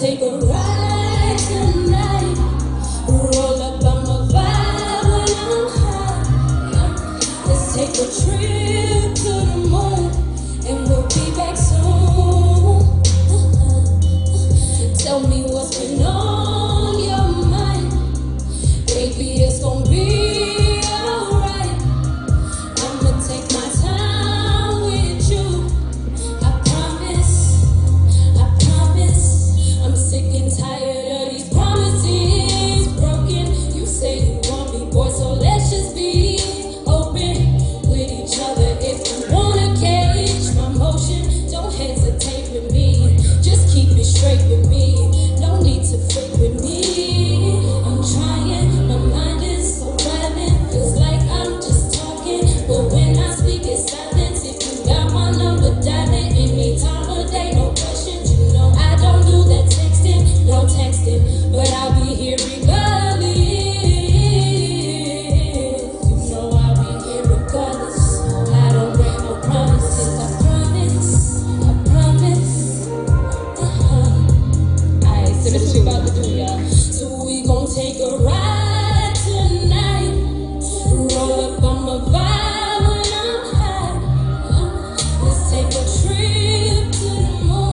take a ride tonight. Roll up on my vibe when I'm high. Let's take a trip. texting, but I